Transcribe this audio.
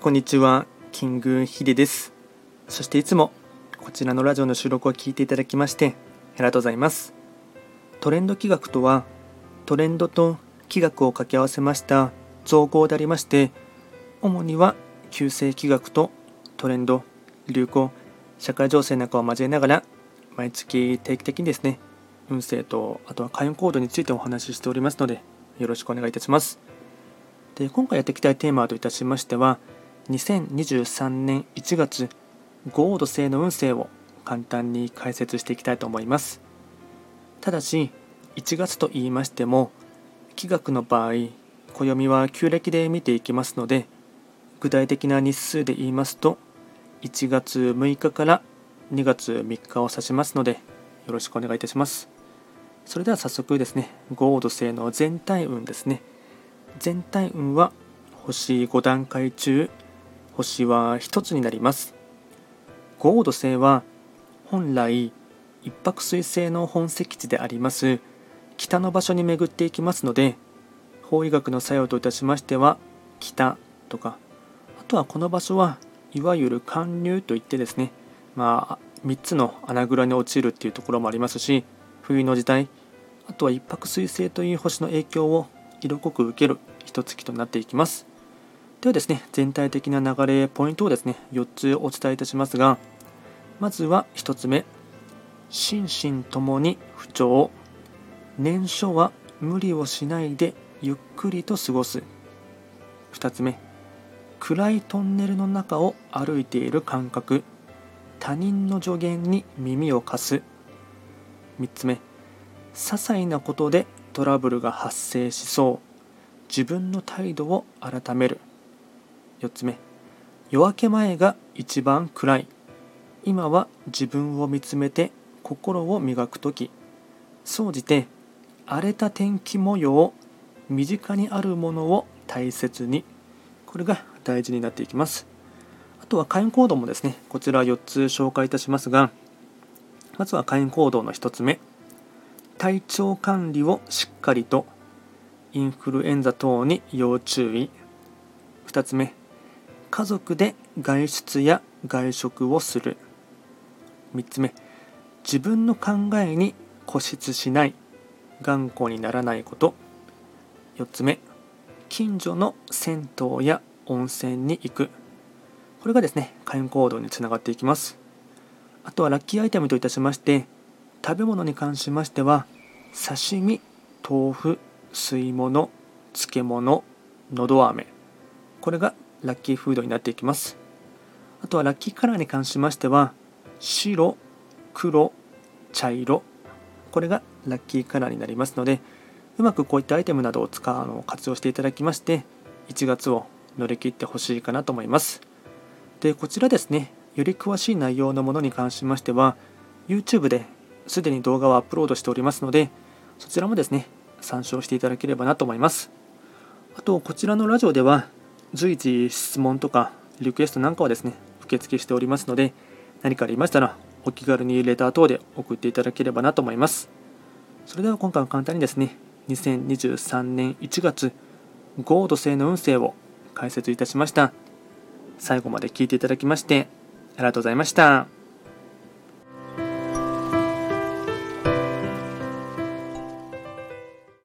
こんにちは、キングヒデです。そしていつもこちらのラジオの収録を聞いていただきましてありがとうございます。トレンド企画とは、トレンドと企画を掛け合わせました造語でありまして、主には旧世企画とトレンド、流行、社会情勢なんかを交えながら、毎月定期的にですね、運勢と、あとは開運行動についてお話ししておりますので、よろしくお願いいたします。で今回やっていきたいテーマといたしましては2023年1月豪土星の運勢を簡単に解説していきたいと思います。ただし1月と言いましても気学の場合暦は旧暦で見ていきますので具体的な日数で言いますと1月6日から2月3日を指しますのでよろしくお願いいたします。それでは早速ですね豪土星の全体運ですね。全体運は星5段階中星は1つになります豪土星は本来一泊水星の本石地であります北の場所に巡っていきますので法医学の作用といたしましては北とかあとはこの場所はいわゆる寒流といってですねまあ3つの穴蔵に落ちるっていうところもありますし冬の時代あとは一泊水星という星の影響を色濃く受ける一月となっていきます。ではですね、全体的な流れ、ポイントをですね、4つお伝えいたしますが、まずは1つ目、心身ともに不調。年初は無理をしないでゆっくりと過ごす。2つ目、暗いトンネルの中を歩いている感覚。他人の助言に耳を貸す。3つ目、些細なことでトラブルが発生しそう自分の態度を改める4つ目。夜明け前が一番暗い。今は自分を見つめて心を磨く時。総じて荒れた天気模様身近にあるものを大切に。これが大事になっていきます。あとは会員行動もですねこちら4つ紹介いたしますがまずは会員行動の1つ目。体調管理をしっかりと。インフルエンザ等に要注意。2つ目。家族で外出や外食をする。3つ目自分の考えに固執しない頑固にならないこと。4つ目近所の銭湯や温泉に行く。これがですね開運行動につながっていきます。あとはラッキーアイテムといたしまして食べ物に関しましては刺身豆腐吸い物漬物のど飴。これがラッキーフードになっていきます。あとはラッキーカラーに関しましては白黒茶色。これがラッキーカラーになりますのでうまくこういったアイテムなどを使うのを活用していただきまして1月を乗り切ってほしいかなと思います。でこちらですねより詳しい内容のものに関しましては YouTube ですでに動画をアップロードしておりますのでそちらもですね参照していただければなと思います。あとこちらのラジオでは随時質問とかリクエストなんかはですね受付しておりますので何かありましたらお気軽にレター等で送っていただければなと思いますそれでは今回は簡単にですね2023年1月豪土星の運勢を解説いたしました最後まで聞いていただきましてありがとうございました。